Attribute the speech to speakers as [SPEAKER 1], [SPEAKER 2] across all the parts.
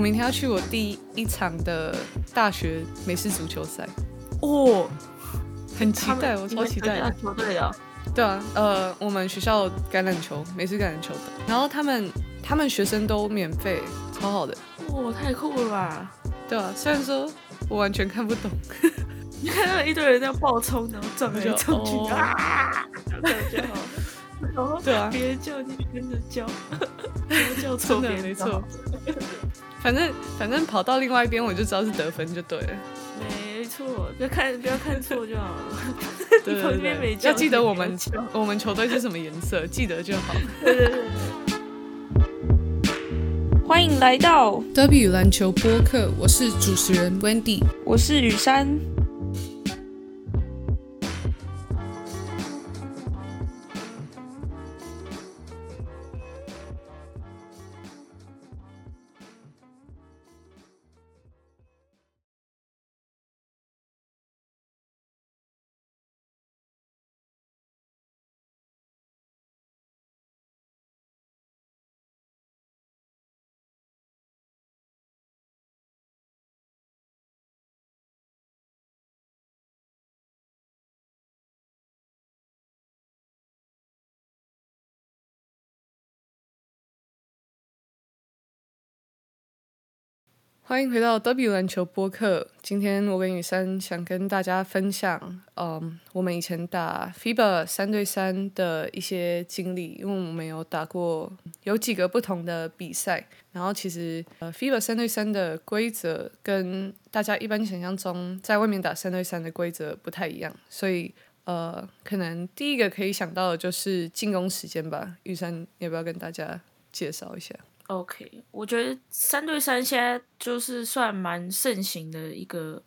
[SPEAKER 1] 明天要去我第一场的大学美式足球赛，
[SPEAKER 2] 哦，
[SPEAKER 1] 很期待，我超期待。
[SPEAKER 2] 球队的，
[SPEAKER 1] 对啊，呃，我们学校橄榄球美式橄榄球的，然后他们他们学生都免费，超好的。
[SPEAKER 2] 哇，太酷了吧！
[SPEAKER 1] 对啊，虽然说我完全看不懂，
[SPEAKER 2] 你看到一堆人在爆冲，然后撞来撞去啊，感觉好。
[SPEAKER 1] 对啊，
[SPEAKER 2] 别叫你跟着叫，叫错
[SPEAKER 1] 的没错。反正反正跑到另外一边，我就知道是得分就对了。
[SPEAKER 2] 没错，不要看不要看错就好了。
[SPEAKER 1] 对对对，要记得我们我们球队是什么颜色，记得就好。
[SPEAKER 2] 对对对。欢迎来到
[SPEAKER 1] W 篮球播客，我是主持人 Wendy，
[SPEAKER 2] 我是雨山。
[SPEAKER 1] 欢迎回到 W 篮球播客。今天我跟雨珊想跟大家分享，嗯，我们以前打 FIBA 三对三的一些经历，因为我们有打过有几个不同的比赛。然后其实，呃，FIBA 三对三的规则跟大家一般想象中在外面打三对三的规则不太一样，所以，呃，可能第一个可以想到的就是进攻时间吧。雨珊要不要跟大家介绍一下
[SPEAKER 2] ？OK，我觉得三对三现在就是算蛮盛行的一个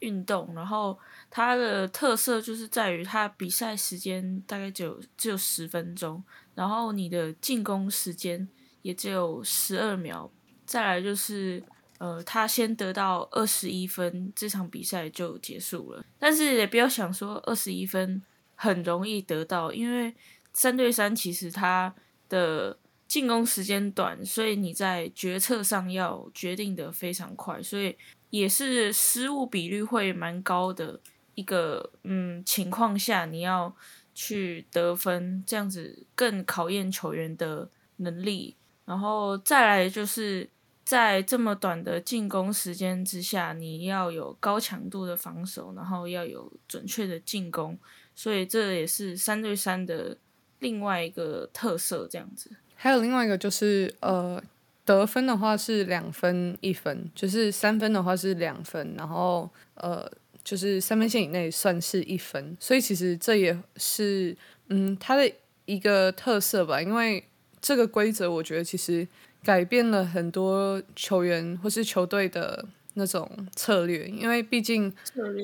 [SPEAKER 2] 运动，然后它的特色就是在于它比赛时间大概只有只有十分钟，然后你的进攻时间也只有十二秒，再来就是呃，他先得到二十一分，这场比赛就结束了。但是也不要想说二十一分很容易得到，因为三对三其实它的。进攻时间短，所以你在决策上要决定的非常快，所以也是失误比率会蛮高的一个嗯情况下，你要去得分，这样子更考验球员的能力。然后再来就是在这么短的进攻时间之下，你要有高强度的防守，然后要有准确的进攻，所以这也是三对三的另外一个特色，这样子。
[SPEAKER 1] 还有另外一个就是，呃，得分的话是两分一分，就是三分的话是两分，然后呃，就是三分线以内算是一分，所以其实这也是嗯它的一个特色吧。因为这个规则，我觉得其实改变了很多球员或是球队的那种策略，因为毕竟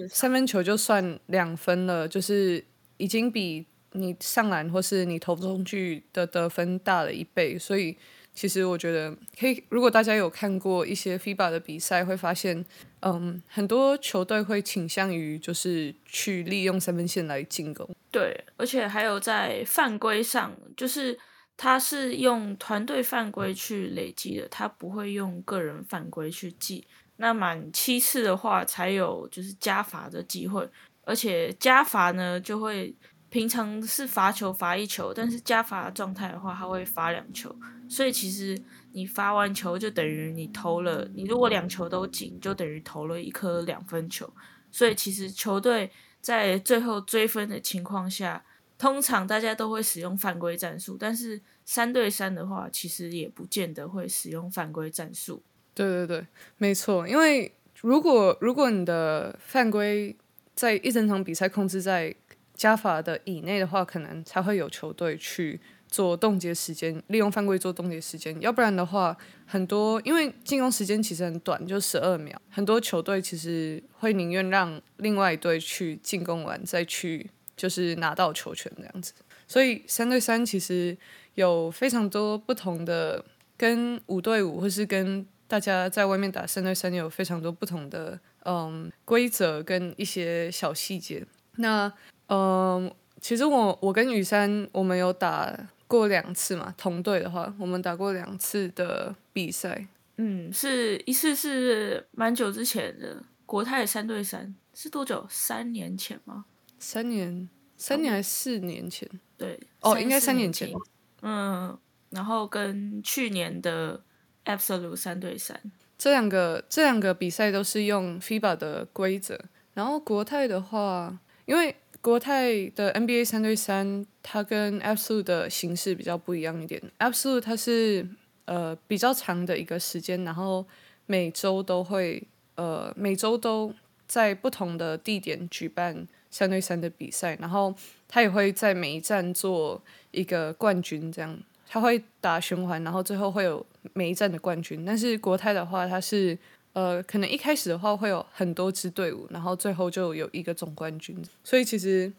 [SPEAKER 1] 三分球就算两分了，就是已经比。你上篮或是你投中去的得分大了一倍，所以其实我觉得可以。如果大家有看过一些 FIBA 的比赛，会发现，嗯，很多球队会倾向于就是去利用三分线来进攻。
[SPEAKER 2] 对，而且还有在犯规上，就是他是用团队犯规去累积的，他不会用个人犯规去记。那满七次的话，才有就是加罚的机会，而且加罚呢就会。平常是罚球罚一球，但是加罚状态的话，他会罚两球。所以其实你罚完球就等于你投了，你如果两球都进，就等于投了一颗两分球。所以其实球队在最后追分的情况下，通常大家都会使用犯规战术。但是三对三的话，其实也不见得会使用犯规战术。
[SPEAKER 1] 对对对，没错。因为如果如果你的犯规在一整场比赛控制在加法的以内的话，可能才会有球队去做冻结时间，利用犯规做冻结时间。要不然的话，很多因为进攻时间其实很短，就十二秒，很多球队其实会宁愿让另外一队去进攻完，再去就是拿到球权这样子。所以三对三其实有非常多不同的，跟五对五或是跟大家在外面打三对三有非常多不同的嗯规则跟一些小细节。那嗯，其实我我跟雨山我们有打过两次嘛，同队的话，我们打过两次的比赛。
[SPEAKER 2] 嗯，是一次是蛮久之前的国泰三对三，是多久？三年前吗？
[SPEAKER 1] 三年，三年还是四年前？
[SPEAKER 2] 对，
[SPEAKER 1] 哦，应该
[SPEAKER 2] 三年
[SPEAKER 1] 三年前。
[SPEAKER 2] 嗯，然后跟去年的 Absolute 三对三，
[SPEAKER 1] 这两个这两个比赛都是用 FIBA 的规则，然后国泰的话，因为国泰的 NBA 三对三，它跟 Absolute 的形式比较不一样一点。Absolute 它是呃比较长的一个时间，然后每周都会呃每周都在不同的地点举办三对三的比赛，然后他也会在每一站做一个冠军，这样他会打循环，然后最后会有每一站的冠军。但是国泰的话，它是呃可能一开始的话会有很多支队伍，然后最后就有一个总冠军。所以其实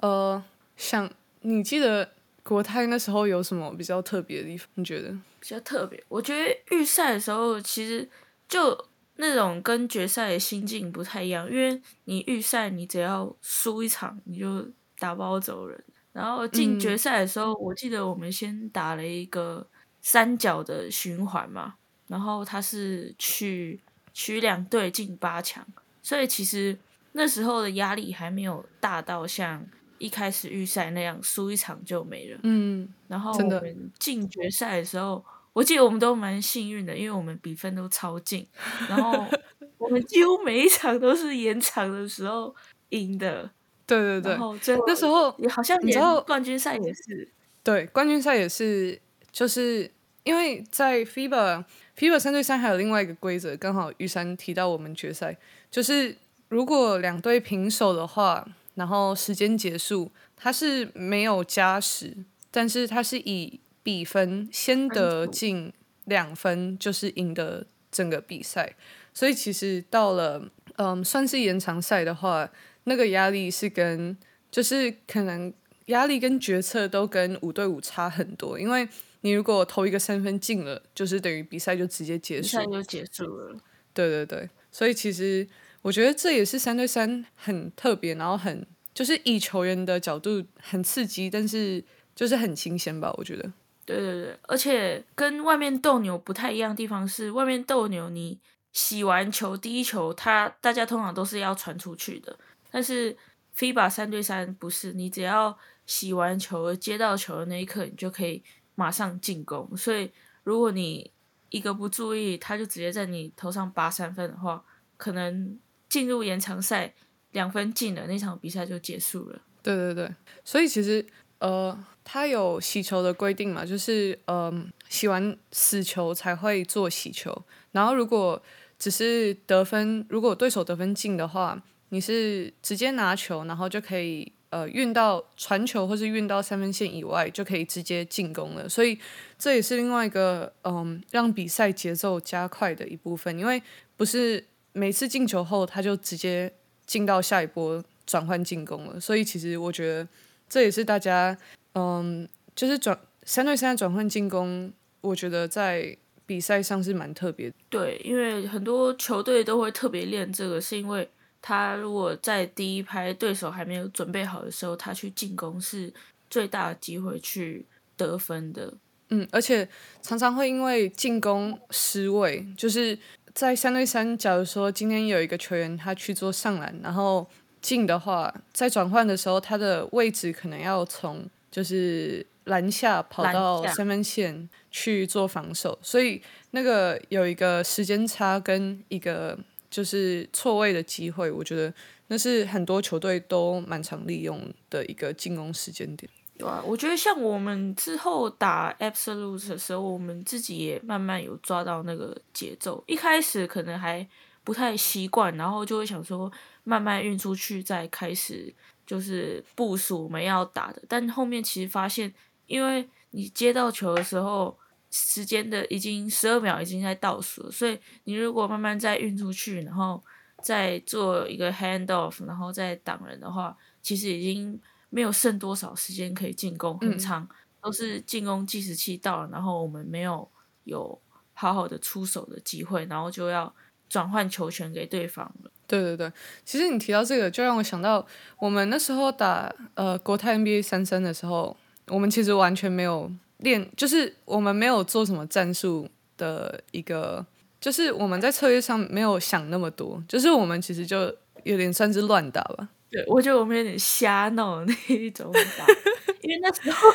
[SPEAKER 1] 呃想你记得国泰那时候有什么比较特别的地方？你觉得？
[SPEAKER 2] 比较特别。我觉得预赛的时候，其实就那种跟决赛的心境不太一样，因为你预赛你只要输一场，你就打包走人。然后进决赛的时候，我记得我们先打了一个三角的循环嘛，然后他是去取两队进八强，所以其实那时候的压力还没有大到像一开始预赛那样输一场就没了。
[SPEAKER 1] 嗯，
[SPEAKER 2] 然后我们进决赛的时候，我记得我们都蛮幸运的，因为我们比分都超近，然后 我们几乎每一场都是延长的时候赢的。
[SPEAKER 1] 对对对
[SPEAKER 2] 然，后最后
[SPEAKER 1] 那时候
[SPEAKER 2] 也好像连
[SPEAKER 1] 你知道
[SPEAKER 2] 冠军赛也是，
[SPEAKER 1] 对，冠军赛也是，就是因为在 FIBA FIBA 三对三还有另外一个规则，刚好玉山提到我们决赛，就是如果两队平手的话，然后时间结束，它是没有加时，但是它是以比分先得进两分，就是赢得整个比赛。所以其实到了嗯，算是延长赛的话，那个压力是跟就是可能压力跟决策都跟五对五差很多，因为你如果投一个三分进了，就是等于比赛就直接结束
[SPEAKER 2] 比赛。就结束了。
[SPEAKER 1] 对对对，所以其实我觉得这也是三对三很特别，然后很就是以球员的角度很刺激，但是就是很新鲜吧，我觉得。
[SPEAKER 2] 对对对，而且跟外面斗牛不太一样的地方是，外面斗牛你洗完球第一球，它大家通常都是要传出去的，但是 FIBA 三对三不是，你只要洗完球接到球的那一刻，你就可以马上进攻。所以如果你一个不注意，他就直接在你头上拔三分的话，可能进入延长赛两分进了，那场比赛就结束了。
[SPEAKER 1] 对对对，所以其实呃，他有洗球的规定嘛，就是嗯、洗完死球才会做洗球，然后如果只是得分，如果对手得分进的话，你是直接拿球，然后就可以呃运到传球或是运到三分线以外，就可以直接进攻了。所以这也是另外一个嗯让比赛节奏加快的一部分，因为不是每次进球后他就直接进到下一波转换进攻了。所以其实我觉得这也是大家嗯就是转三对三的转换进攻，我觉得在比赛上是蛮特别的。
[SPEAKER 2] 对，因为很多球队都会特别练这个，是因为他如果在第一拍对手还没有准备好的时候，他去进攻是最大的机会去得分的。
[SPEAKER 1] 嗯，而且常常会因为进攻失位，就是在三对三，假如说今天有一个球员他去做上篮，然后进的话，在转换的时候，他的位置可能要从就是篮下跑到三分线去做防守，所以那个有一个时间差跟一个就是错位的机会，我觉得那是很多球队都蛮常利用的一个进攻时间点。
[SPEAKER 2] 对啊，我觉得像我们之后打 Absolute 的时候，我们自己也慢慢有抓到那个节奏。一开始可能还不太习惯，然后就会想说慢慢运出去，再开始就是部署我们要打的。但后面其实发现，因为你接到球的时候，时间的已经十二秒已经在倒数了，所以你如果慢慢再运出去，然后再做一个 hand off，然后再挡人的话，其实已经没有剩多少时间可以进攻，很长、都是进攻计时器到了，然后我们没有有好好的出手的机会，然后就要转换球权给对方了。
[SPEAKER 1] 对对对，其实你提到这个，就让我想到我们那时候打呃国泰 NBA 三三的时候，我们其实完全没有练，就是我们没有做什么战术的一个，就是我们在策略上没有想那么多，就是我们其实就有点算是乱打吧。
[SPEAKER 2] 对，我觉得我们有点瞎闹那一种打，因为那时候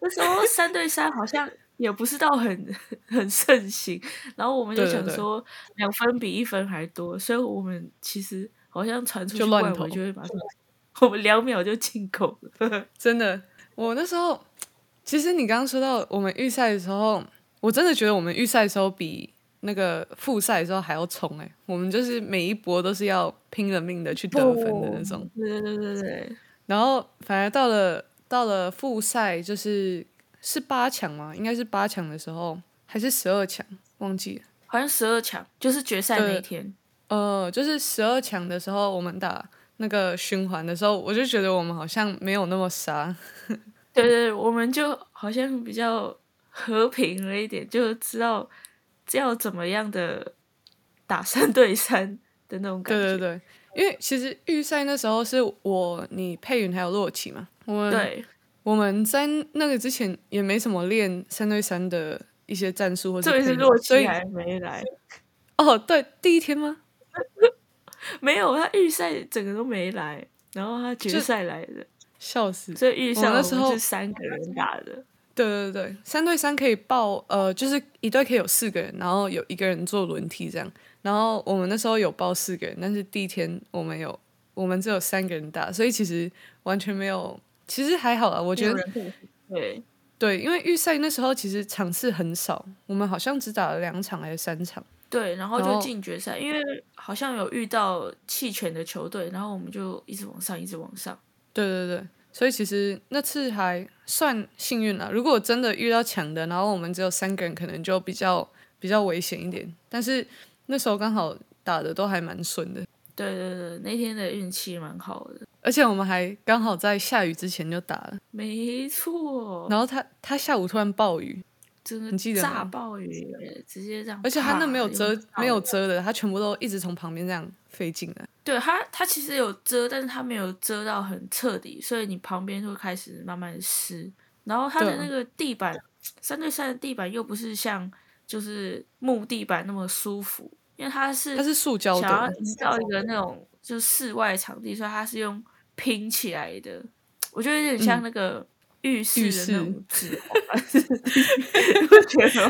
[SPEAKER 2] 那时候三对三好像也不是到很 很盛行，然后我们就想说两分比一分还多，所以我们其实好像传出去外围就会马上，我们两秒就进口了，
[SPEAKER 1] 真的。我那时候其实你刚刚说到我们预赛的时候，我真的觉得我们预赛的时候比。那个复赛的时候还要冲哎，我们就是每一波都是要拼了命的去得分的那种。
[SPEAKER 2] 对对对对。
[SPEAKER 1] 然后反而到了到了复赛，就是是八强吗？应该是八强的时候，还是十二强？忘记了。
[SPEAKER 2] 好像十二强，就是决赛那一天。
[SPEAKER 1] 呃，就是十二强的时候，我们打那个循环的时候，我就觉得我们好像没有那么杀。
[SPEAKER 2] 对对，我们就好像比较和平了一点，就知道。要怎么样的打三对三的那种感
[SPEAKER 1] 觉？对对对，因为其实预赛那时候是我、你、佩云还有洛奇嘛。我们
[SPEAKER 2] 对，
[SPEAKER 1] 我们在那个之前也没什么练三对三的一些战术或者。
[SPEAKER 2] 这是洛奇还没来。
[SPEAKER 1] 哦，对，第一天吗？
[SPEAKER 2] 没有，他预赛整个都没来，然后他决赛来的，
[SPEAKER 1] 笑死！
[SPEAKER 2] 所以预赛
[SPEAKER 1] 那时候
[SPEAKER 2] 是三个人打的。
[SPEAKER 1] 对对对，三对三可以报，呃，就是一队可以有四个人，然后有一个人做轮替这样。然后我们那时候有报四个人，但是第一天我们有，我们只有三个人打，所以其实完全没有，其实还好啊，我觉得。
[SPEAKER 2] 对
[SPEAKER 1] 对，因为预赛那时候其实场次很少，我们好像只打了两场还是三场。
[SPEAKER 2] 对，然后就进决赛，因为好像有遇到弃权的球队，然后我们就一直往上，一直往上。
[SPEAKER 1] 对对对。所以其实那次还算幸运了。如果真的遇到强的，然后我们只有三个人，可能就比较比较危险一点。但是那时候刚好打的都还蛮顺的。
[SPEAKER 2] 对对对，那天的运气蛮好的。
[SPEAKER 1] 而且我们还刚好在下雨之前就打了。
[SPEAKER 2] 没错。
[SPEAKER 1] 然后他他下午突然暴雨。
[SPEAKER 2] 真的，
[SPEAKER 1] 你记得
[SPEAKER 2] 吗？暴雨，直接这样。
[SPEAKER 1] 而且他那没有遮，没有遮的，他全部都一直从旁边这样飞进来。
[SPEAKER 2] 对他，他其实有遮，但是他没有遮到很彻底，所以你旁边会开始慢慢湿。然后他的那个地板，三对三的地板又不是像就是木地板那么舒服，因为它是
[SPEAKER 1] 它是塑胶的，
[SPEAKER 2] 想要营造一个那种就是室外场地，所以它是用拼起来的。我觉得有点像那个。浴室的那种纸，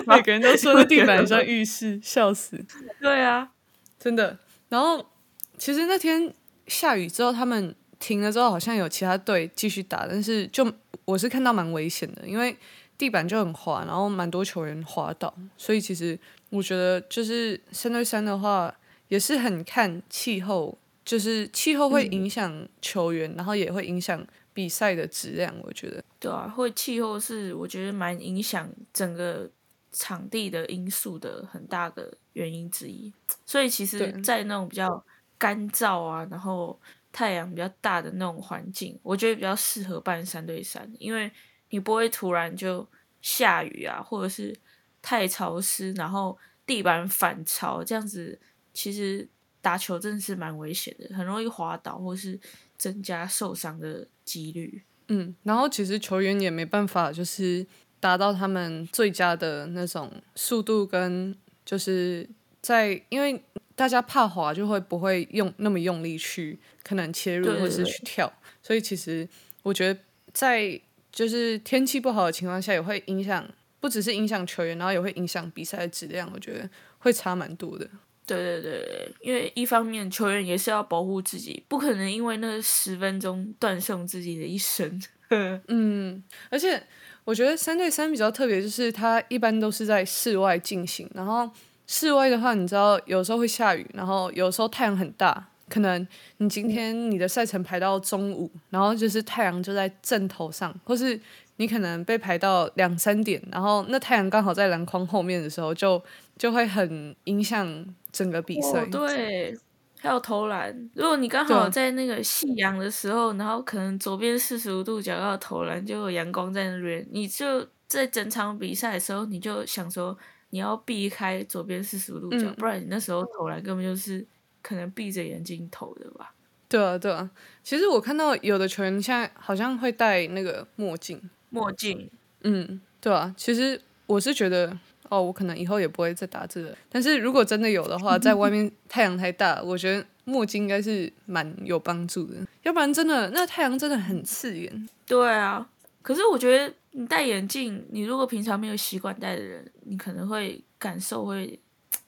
[SPEAKER 1] 每个人都说在地板上浴室，笑死。
[SPEAKER 2] 对啊，
[SPEAKER 1] 真的。然后其实那天下雨之后，他们停了之后，好像有其他队继续打，但是就我是看到蛮危险的，因为地板就很滑，然后蛮多球员滑倒，所以其实我觉得就是三对三的话，也是很看气候，就是气候会影响球员，然后也会影响。比赛的质量，我觉得
[SPEAKER 2] 对啊，会气候是我觉得蛮影响整个场地的因素的很大的原因之一。所以其实，在那种比较干燥啊，然后太阳比较大的那种环境，我觉得比较适合办三对三，因为你不会突然就下雨啊，或者是太潮湿，然后地板反潮这样子，其实打球真的是蛮危险的，很容易滑倒或是。增加受伤的几率。
[SPEAKER 1] 嗯，然后其实球员也没办法，就是达到他们最佳的那种速度跟，就是在因为大家怕滑，就会不会用那么用力去可能切入或者是去跳，所以其实我觉得在就是天气不好的情况下，也会影响，不只是影响球员，然后也会影响比赛的质量，我觉得会差蛮多的。
[SPEAKER 2] 对对对，因为一方面球员也是要保护自己，不可能因为那十分钟断送自己的一生。
[SPEAKER 1] 嗯，而且我觉得三对三比较特别，就是它一般都是在室外进行。然后室外的话，你知道有时候会下雨，然后有时候太阳很大，可能你今天你的赛程排到中午，然后就是太阳就在正头上，或是你可能被排到两三点，然后那太阳刚好在篮筐后面的时候，就就会很影响。整个比赛
[SPEAKER 2] 对，还有投篮。如果你刚好在那个夕阳的时候，然后可能左边四十五度角要投篮，就有阳光在那边，你就在整场比赛的时候，你就想说你要避开左边四十五度角，不然你那时候投篮根本就是可能闭着眼睛投的吧？
[SPEAKER 1] 对啊，对啊。其实我看到有的球员现在好像会戴那个墨镜，
[SPEAKER 2] 墨镜，
[SPEAKER 1] 嗯，对啊。其实我是觉得。哦，我可能以后也不会再打字了。但是如果真的有的话，在外面 太阳太大，我觉得墨镜应该是蛮有帮助的。要不然真的那太阳真的很刺眼。
[SPEAKER 2] 对啊，可是我觉得你戴眼镜，你如果平常没有习惯戴的人，你可能会感受会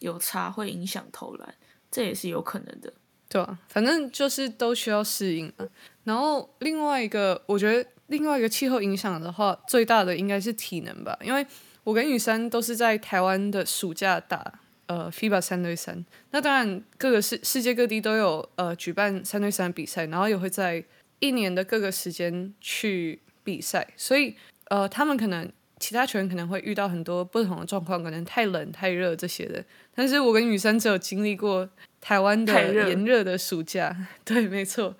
[SPEAKER 2] 有差，会影响投篮，这也是有可能的。
[SPEAKER 1] 对啊，反正就是都需要适应啊。然后另外一个，我觉得另外一个气候影响的话，最大的应该是体能吧。因为我跟雨山都是在台湾的暑假打呃 FIBA 三对三，那当然各个世世界各地都有呃举办三对三比赛，然后也会在一年的各个时间去比赛，所以呃他们可能其他球员可能会遇到很多不同的状况，可能太冷太热这些的。但是我跟雨山只有经历过。台湾的炎热的暑假，对，没错。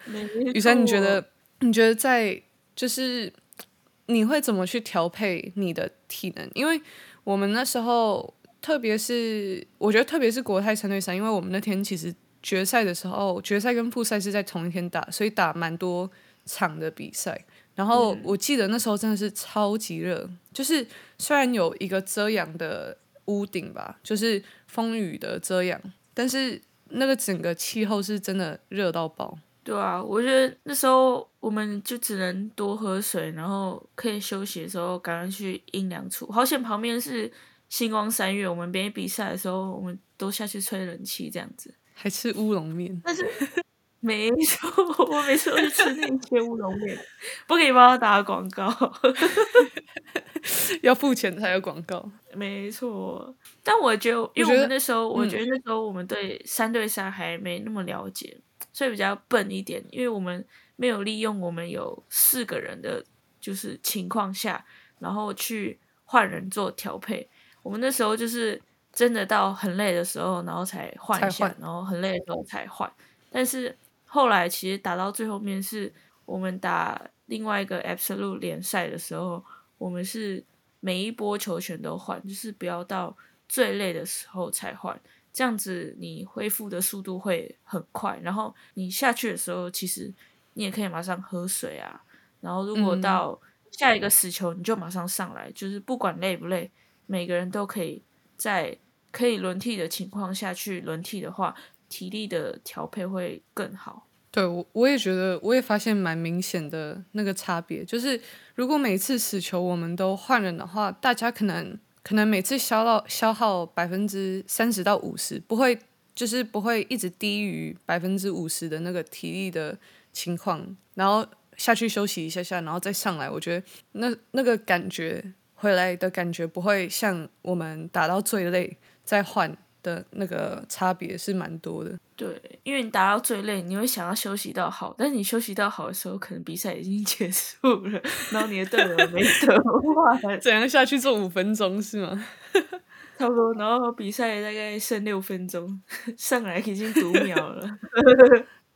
[SPEAKER 1] 雨山，你觉得？你觉得在就是你会怎么去调配你的体能？因为我们那时候，特别是我觉得，特别是国泰三对三，因为我们那天其实决赛的时候，决赛跟复赛是在同一天打，所以打蛮多场的比赛。然后我记得那时候真的是超级热，就是虽然有一个遮阳的屋顶吧，就是风雨的遮阳，但是。那个整个气候是真的热到爆。
[SPEAKER 2] 对啊，我觉得那时候我们就只能多喝水，然后可以休息的时候赶快去阴凉处。好险旁边是星光三月，我们边比赛的时候，我们都下去吹冷气这样子。
[SPEAKER 1] 还吃乌龙面？
[SPEAKER 2] 但是没错，我每次都是吃那些乌龙面，不可以帮他打广告。
[SPEAKER 1] 要付钱才有广告，
[SPEAKER 2] 没错。但我觉得，因为我们那时候，我觉得那时候我们对三对三还没那么了解，所以比较笨一点。因为我们没有利用我们有四个人的就是情况下，然后去换人做调配。我们那时候就是真的到很累的时候，然后才换一下，然后很累的时候才换。但是后来其实打到最后面，是我们打另外一个 Absolute 联赛的时候。我们是每一波球权都换，就是不要到最累的时候才换，这样子你恢复的速度会很快。然后你下去的时候，其实你也可以马上喝水啊。然后如果到下一个死球，你就马上上来，就是不管累不累，每个人都可以在可以轮替的情况下去轮替的话，体力的调配会更好。
[SPEAKER 1] 对，我我也觉得，我也发现蛮明显的那个差别，就是如果每次死球我们都换人的话，大家可能可能每次消耗消耗百分之三十到五十，不会就是不会一直低于百分之五十的那个体力的情况，然后下去休息一下下，然后再上来，我觉得那那个感觉回来的感觉不会像我们打到最累再换。的那个差别是蛮多的，
[SPEAKER 2] 对，因为你打到最累，你会想要休息到好，但是你休息到好的时候，可能比赛已经结束了，然后你的队友没得换，
[SPEAKER 1] 怎样下去做五分钟是吗？
[SPEAKER 2] 差不多，然后比赛大概剩六分钟，上来已经读秒了，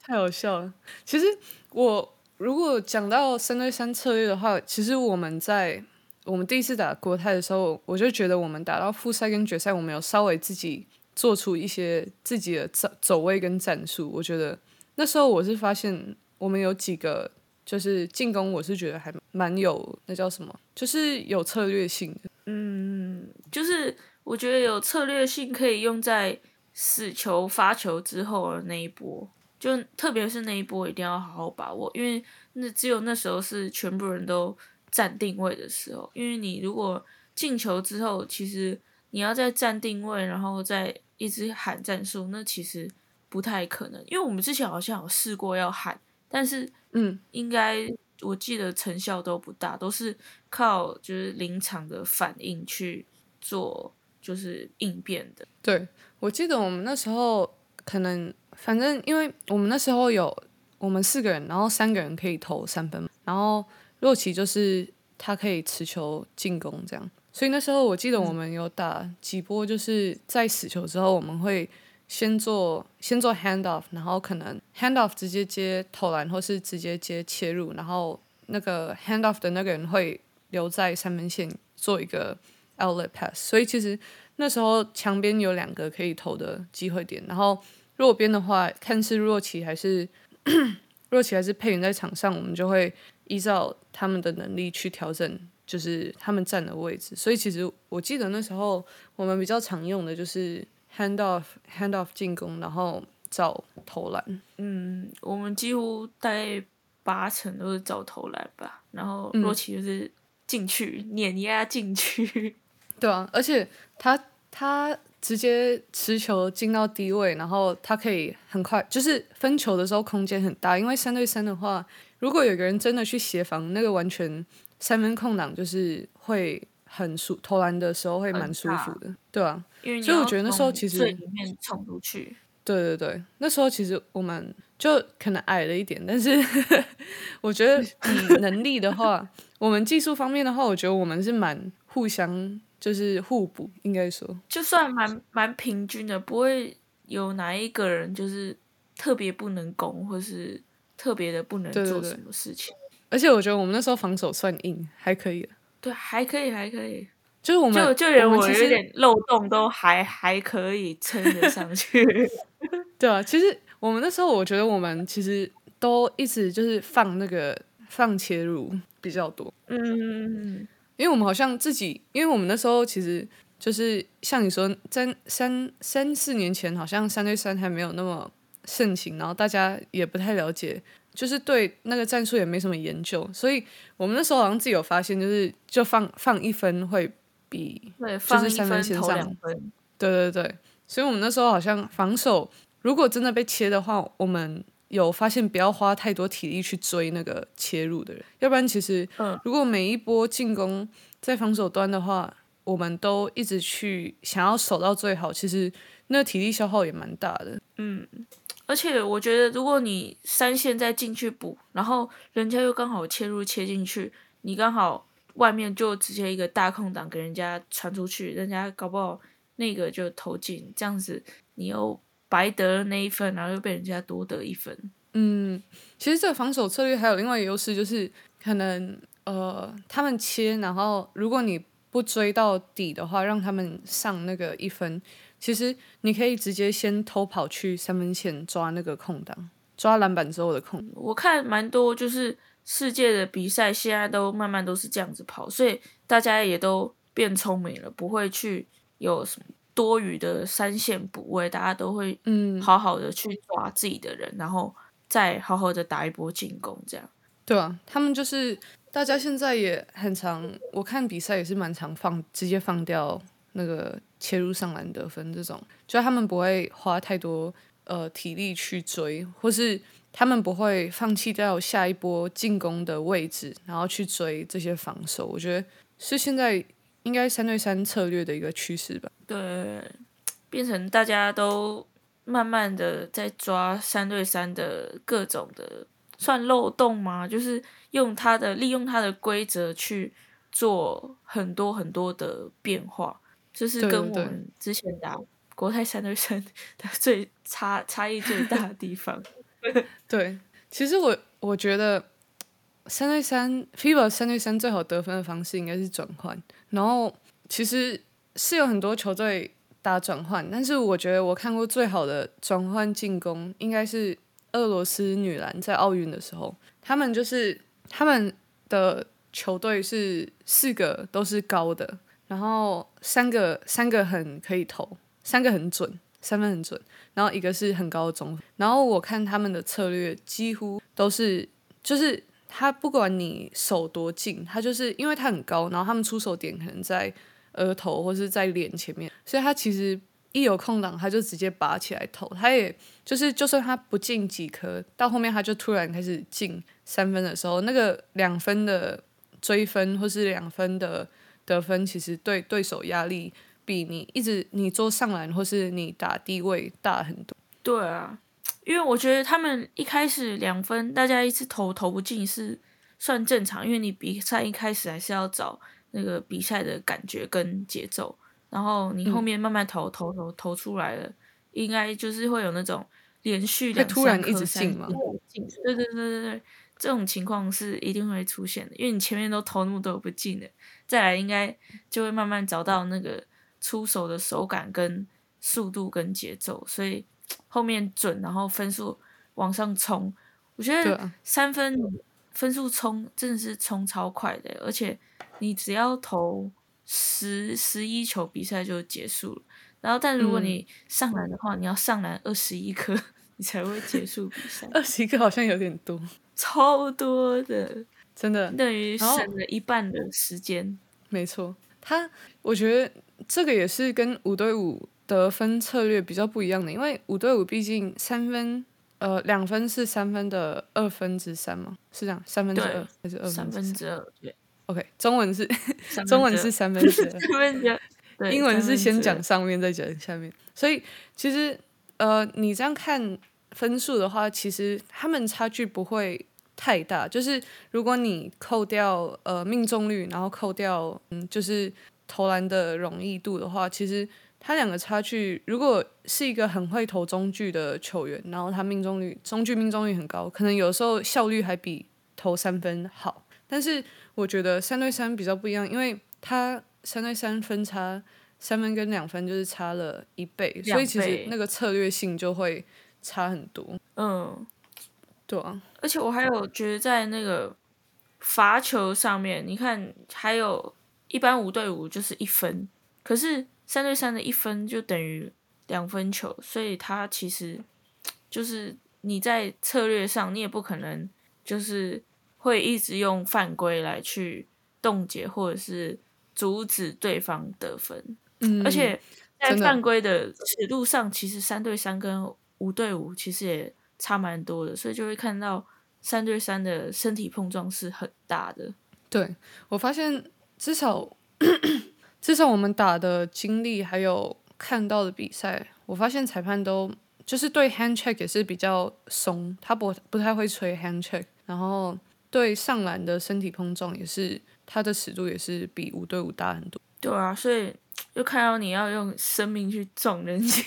[SPEAKER 1] 太好笑了。其实我如果讲到三对三策略的话，其实我们在。我们第一次打国泰的时候，我就觉得我们打到复赛跟决赛，我们有稍微自己做出一些自己的走走位跟战术。我觉得那时候我是发现我们有几个就是进攻，我是觉得还蛮有那叫什么，就是有策略性的。
[SPEAKER 2] 嗯，就是我觉得有策略性可以用在死球发球之后的那一波，就特别是那一波一定要好好把握，因为那只有那时候是全部人都。站定位的时候，因为你如果进球之后，其实你要再站定位，然后再一直喊战术，那其实不太可能。因为我们之前好像有试过要喊，但是
[SPEAKER 1] 嗯，
[SPEAKER 2] 应该我记得成效都不大，都是靠就是临场的反应去做，就是应变的。
[SPEAKER 1] 对，我记得我们那时候可能反正因为我们那时候有我们四个人，然后三个人可以投三分，然后。若琪就是他可以持球进攻这样，所以那时候我记得我们有打几波，就是在死球之后，我们会先做先做 hand off，然后可能 hand off 直接接投篮，或是直接接切入，然后那个 hand off 的那个人会留在三分线做一个 outlet pass，所以其实那时候墙边有两个可以投的机会点，然后弱边的话，看是若奇还是 若奇还是佩云在场上，我们就会。依照他们的能力去调整就是他们站的位置。所以其实我记得那时候我们比较常用的就是 hand off hand off 进攻，然后找投篮。
[SPEAKER 2] 嗯，我们几乎大概八成都是找投篮吧，然后洛奇就是进去碾压进去。
[SPEAKER 1] 对啊，而且他他直接持球进到低位，然后他可以很快，就是分球的时候空间很大。因为三对三的话，如果有个人真的去协防，那个完全三分空档就是会很舒，投篮的时候会蛮舒服的，对啊。所以我觉得那时候其实
[SPEAKER 2] 里面冲出去。
[SPEAKER 1] 对对对，那时候其实我们就可能矮了一点，但是 我觉得以能力的话，我们技术方面的话，我觉得我们是蛮互相。就是互补，应该说，
[SPEAKER 2] 就算蛮蛮平均的，不会有哪一个人就是特别不能攻，或是特别的不能做什么事情。
[SPEAKER 1] 而且我觉得我们那时候防守算硬，还可以。
[SPEAKER 2] 对，还可以，还可以。
[SPEAKER 1] 就是我们
[SPEAKER 2] 就就连我有点漏洞都还还可以撑得上去。
[SPEAKER 1] 对啊，其实我们那时候我觉得我们其实都一直就是放那个放切入比较多。嗯。因为我们好像自己，因为我们那时候其实就是像你说，三三三四年前，好像三对三还没有那么盛行，然后大家也不太了解，就是对那个战术也没什么研究，所以我们那时候好像自己有发现，就是就放放一分会比就是三分线上，对对对，所以我们那时候好像防守如果真的被切的话，我们。有发现不要花太多体力去追那个切入的人，要不然其实，如果每一波进攻在防守端的话，我们都一直去想要守到最好，其实那体力消耗也蛮大的。
[SPEAKER 2] 嗯，而且我觉得，如果你三线再进去补，然后人家又刚好切入切进去，你刚好外面就直接一个大空档给人家传出去，人家搞不好那个就投进，这样子你又。白得了那一分，然后又被人家多得一分。
[SPEAKER 1] 嗯，其实这个防守策略还有另外一个优势，就是可能呃，他们切，然后如果你不追到底的话，让他们上那个一分，其实你可以直接先偷跑去三分线抓那个空档，抓篮板之后的空。
[SPEAKER 2] 我看蛮多就是世界的比赛，现在都慢慢都是这样子跑，所以大家也都变聪明了，不会去有什么。多余的三线补位，大家都会嗯好好的去抓自己的人，然后再好好的打一波进攻，这样
[SPEAKER 1] 对啊，他们就是大家现在也很常，我看比赛也是蛮常放直接放掉那个切入上篮得分这种，就他们不会花太多呃体力去追，或是他们不会放弃掉下一波进攻的位置，然后去追这些防守。我觉得是现在。应该三对三策略的一个趋势吧。
[SPEAKER 2] 对，变成大家都慢慢的在抓三对三的各种的算漏洞吗？就是用它的利用它的规则去做很多很多的变化，这是跟我们之前打国泰三对三 的最差差异最大的地方。
[SPEAKER 1] 对，其实我我觉得三对三 FIBA 三对三最好得分的方式应该是转换。然后其实是有很多球队打转换，但是我觉得我看过最好的转换进攻应该是俄罗斯女篮在奥运的时候，他们就是他们的球队是四个都是高的，然后三个三个很可以投，三个很准，三分很准，然后一个是很高的中，然后我看他们的策略几乎都是就是。他不管你手多近，他就是因为他很高，然后他们出手点可能在额头或是在脸前面，所以他其实一有空档他就直接拔起来投。他也就是就算他不进几颗，到后面他就突然开始进三分的时候，那个两分的追分或是两分的得分，其实对对手压力比你一直你做上篮或是你打低位大很多。
[SPEAKER 2] 对啊。因为我觉得他们一开始两分，大家一直投投不进是算正常，因为你比赛一开始还是要找那个比赛的感觉跟节奏，然后你后面慢慢投投投投出来了，应该就是会有那种连续两
[SPEAKER 1] 突然一直进嘛，
[SPEAKER 2] 对对对对对，这种情况是一定会出现的，因为你前面都投那么多不进的，再来应该就会慢慢找到那个出手的手感跟速度跟节奏，所以。后面准，然后分数往上冲，我觉得三分分数冲真的是冲超快的，而且你只要投十十一球，比赛就结束了。然后，但如果你上篮的话，你要上篮二十一颗，你才会结束比赛。
[SPEAKER 1] 二十一颗好像有点多，
[SPEAKER 2] 超多的，
[SPEAKER 1] 真的
[SPEAKER 2] 等于省了一半的时间。
[SPEAKER 1] 没错，他我觉得这个也是跟五对五得分策略比较不一样的，因为五对五毕竟三分，呃，两分是三分的二分之三嘛，是这样，三分之二还是二
[SPEAKER 2] 三分之二？对
[SPEAKER 1] ，OK，中文是中文是三分之二，
[SPEAKER 2] 三分之二。
[SPEAKER 1] 英文是先讲上面再讲下面，所以其实呃，你这样看分数的话，其实他们差距不会太大。就是如果你扣掉呃命中率，然后扣掉嗯就是投篮的容易度的话，其实他两个差距，如果是一个很会投中距的球员，然后他命中率中距命中率很高，可能有时候效率还比投三分好。但是我觉得三对三比较不一样，因为他。三对三分差，三分跟两分就是差了一倍，所以其实那个策略性就会差很多。
[SPEAKER 2] 嗯，
[SPEAKER 1] 对啊。
[SPEAKER 2] 而且我还有觉得在那个罚球上面，你看还有一般五对五就是一分，可是三对三的一分就等于两分球，所以它其实就是你在策略上，你也不可能就是会一直用犯规来去冻结或者是。阻止对方得分，
[SPEAKER 1] 嗯，
[SPEAKER 2] 而且在犯规的尺度上，其实三对三跟五对五其实也差蛮多的，所以就会看到三对三的身体碰撞是很大的。
[SPEAKER 1] 对我发现，至少至少我们打的经历还有看到的比赛，我发现裁判都就是对 hand check 也是比较松，他不不太会吹 hand check，然后对上篮的身体碰撞也是。他的尺度也是比五对五大很多。
[SPEAKER 2] 对啊，所以又看到你要用生命去撞人家，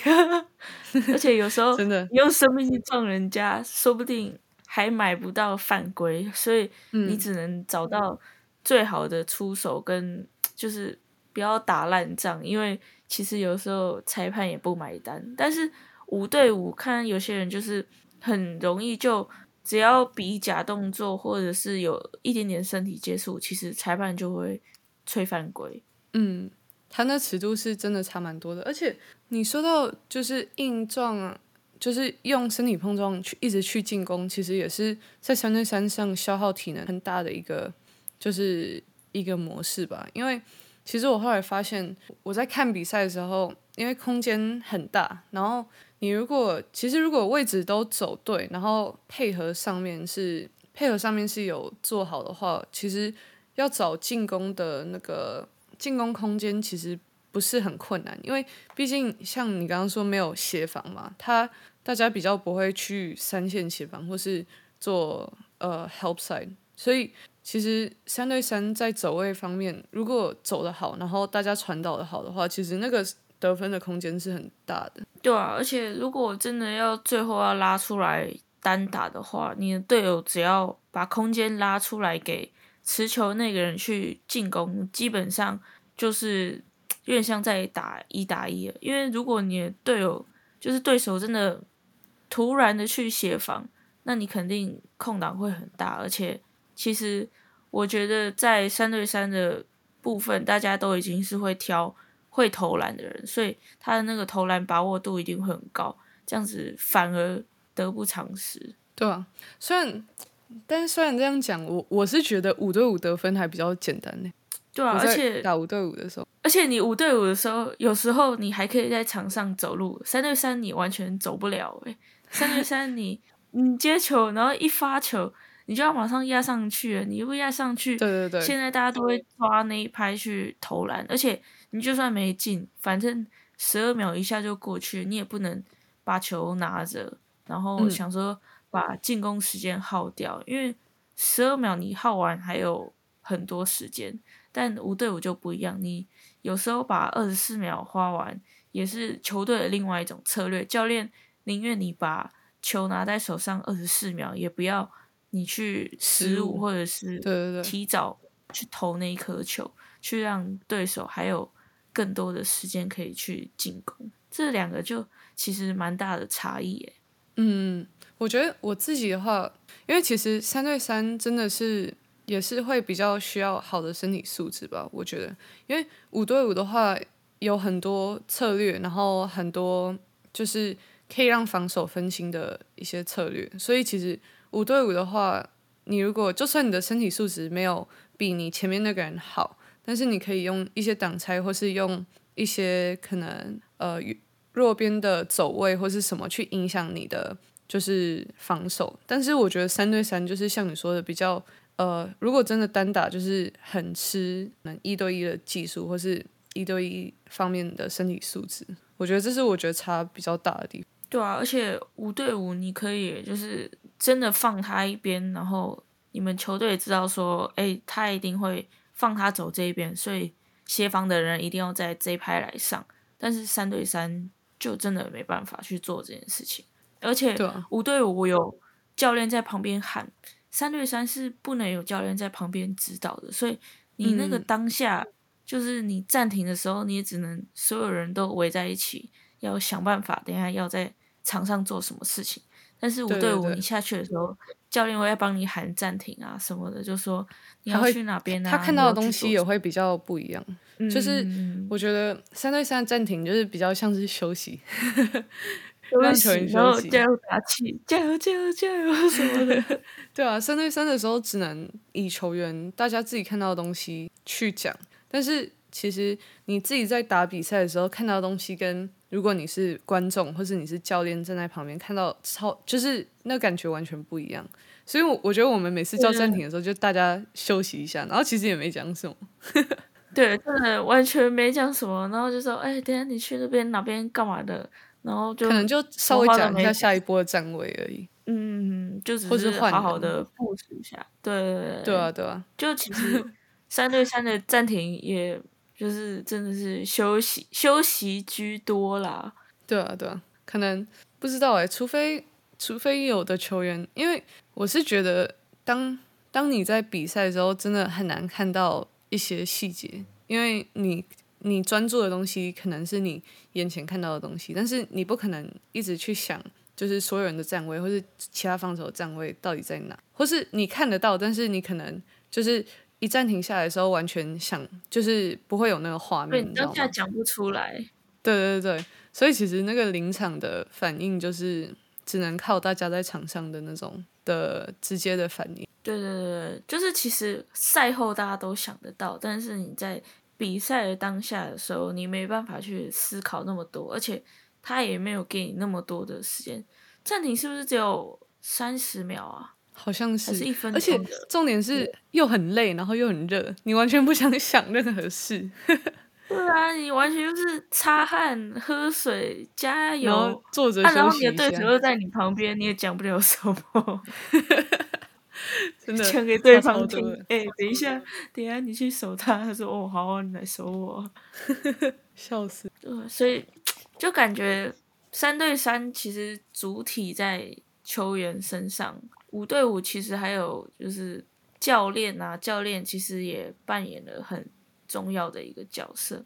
[SPEAKER 2] 而且有时候
[SPEAKER 1] 真的
[SPEAKER 2] 用生命去撞人家，说不定还买不到犯规，所以你只能找到最好的出手，跟就是不要打烂仗，因为其实有时候裁判也不买单。但是五对五，看有些人就是很容易就。只要比假动作，或者是有一点点身体接触，其实裁判就会吹犯规。
[SPEAKER 1] 嗯，他那尺度是真的差蛮多的。而且你说到就是硬撞，就是用身体碰撞去一直去进攻，其实也是在三对三上消耗体能很大的一个，就是一个模式吧。因为其实我后来发现，我在看比赛的时候，因为空间很大，然后。你如果其实如果位置都走对，然后配合上面是配合上面是有做好的话，其实要找进攻的那个进攻空间其实不是很困难，因为毕竟像你刚刚说没有协防嘛，他大家比较不会去三线协防或是做呃 help side，所以其实三对三在走位方面，如果走得好，然后大家传导的好的话，其实那个。得分的空间是很大的，
[SPEAKER 2] 对啊，而且如果真的要最后要拉出来单打的话，你的队友只要把空间拉出来给持球那个人去进攻，基本上就是 有点像在打一打一了。因为如果你的队友就是对手真的突然的去协防，那你肯定空档会很大。而且其实我觉得在三对三的部分，大家都已经是会挑。会投篮的人，所以他的那个投篮把握度一定会很高，这样子反而得不偿失。
[SPEAKER 1] 对啊，虽然，但是虽然这样讲，我我是觉得五对五得分还比较简单呢。
[SPEAKER 2] 对啊，而且
[SPEAKER 1] 打五对五的时候，
[SPEAKER 2] 而且你五对五的时候，有时候你还可以在场上走路，三对三你完全走不了诶。三对三你你接球，然后一发球，你就要马上压上去，你不压上去，
[SPEAKER 1] 对对对，
[SPEAKER 2] 现在大家都会抓那一拍去投篮，而且。你就算没进，反正十二秒一下就过去，你也不能把球拿着，然后想说把进攻时间耗掉，因为十二秒你耗完还有很多时间。但五对五就不一样，你有时候把二十四秒花完，也是球队的另外一种策略。教练宁愿你把球拿在手上二十四秒，也不要你去十五或者是提早去投那一颗球，去让对手还有。更多的时间可以去进攻，这两个就其实蛮大的差异诶。
[SPEAKER 1] 嗯，我觉得我自己的话，因为其实三对三真的是也是会比较需要好的身体素质吧。我觉得，因为五对五的话有很多策略，然后很多就是可以让防守分心的一些策略，所以其实五对五的话，你如果就算你的身体素质没有比你前面那个人好，但是你可以用一些挡拆，或是用一些可能呃弱边的走位或是什么去影响你的就是防守。但是我觉得三对三就是像你说的比较呃，如果真的单打就是很吃能一对一的技术或是一对一方面的身体素质。我觉得这是我觉得差比较大的地方。
[SPEAKER 2] 对啊，而且五对五你可以就是真的放他一边，然后你们球队知道说，哎，他一定会放他走这一边，所以协防的人一定要在这一拍来上。但是三对三就真的没办法去做这件事情，而且五对五有教练在旁边喊，三对三是不能有教练在旁边指导的，所以你那个当下就是你暂停的时候，你也只能所有人都围在一起。要想办法，等下要在场上做什么事情。但是五对五，你下去的时候，教练会要帮你喊暂停啊什么的，就说你要去哪边啊。
[SPEAKER 1] 他看到的东西也会比较不一样。就是我觉得三对三暂停就是比较像是休息，
[SPEAKER 2] 让球员休息，加油打气，加油加油加油什么的。
[SPEAKER 1] 对啊，三对三的时候只能以球员大家自己看到的东西去讲，但是其实你自己在打比赛的时候看到的东西跟。如果你是观众，或是你是教练站在旁边看到超，就是那感觉完全不一样。所以，我我觉得我们每次叫暂停的时候，就大家休息一下，然后其实也没讲什么。
[SPEAKER 2] 对，真的完全没讲什么，然后就说：“哎，等下你去那边哪边干嘛的？”然后就
[SPEAKER 1] 可能就稍微讲一下下一波的站位而已。
[SPEAKER 2] 嗯，就只是好好的布置一下。对
[SPEAKER 1] 对啊，对啊。
[SPEAKER 2] 就其实 三对三的暂停也。就是真的是休息休息居多啦，
[SPEAKER 1] 对啊对啊，可能不知道哎，除非除非有的球员，因为我是觉得当当你在比赛的时候，真的很难看到一些细节，因为你你专注的东西可能是你眼前看到的东西，但是你不可能一直去想，就是所有人的站位或是其他防守的站位到底在哪，或是你看得到，但是你可能就是。一暂停下来的时候，完全想就是不会有那个画面，你
[SPEAKER 2] 当下讲不出来。
[SPEAKER 1] 对对对，所以其实那个临场的反应，就是只能靠大家在场上的那种的直接的反应。
[SPEAKER 2] 对对对，就是其实赛后大家都想得到，但是你在比赛的当下的时候，你没办法去思考那么多，而且他也没有给你那么多的时间。暂停是不是只有三十秒啊？
[SPEAKER 1] 好像是，
[SPEAKER 2] 而
[SPEAKER 1] 且重点是又很累，然后又很热，你完全不想想任何事。
[SPEAKER 2] 对啊，你完全就是擦汗、喝水、加油、
[SPEAKER 1] 坐着
[SPEAKER 2] 然后你的对手又在你旁边，你也讲不了什么。
[SPEAKER 1] 真的
[SPEAKER 2] 讲给对方听。哎，等一下，等一下你去守他，他说：“哦，好，你来守我。”
[SPEAKER 1] 笑死。
[SPEAKER 2] 对，所以就感觉三对三其实主体在球员身上。五对五其实还有就是教练啊，教练其实也扮演了很重要的一个角色，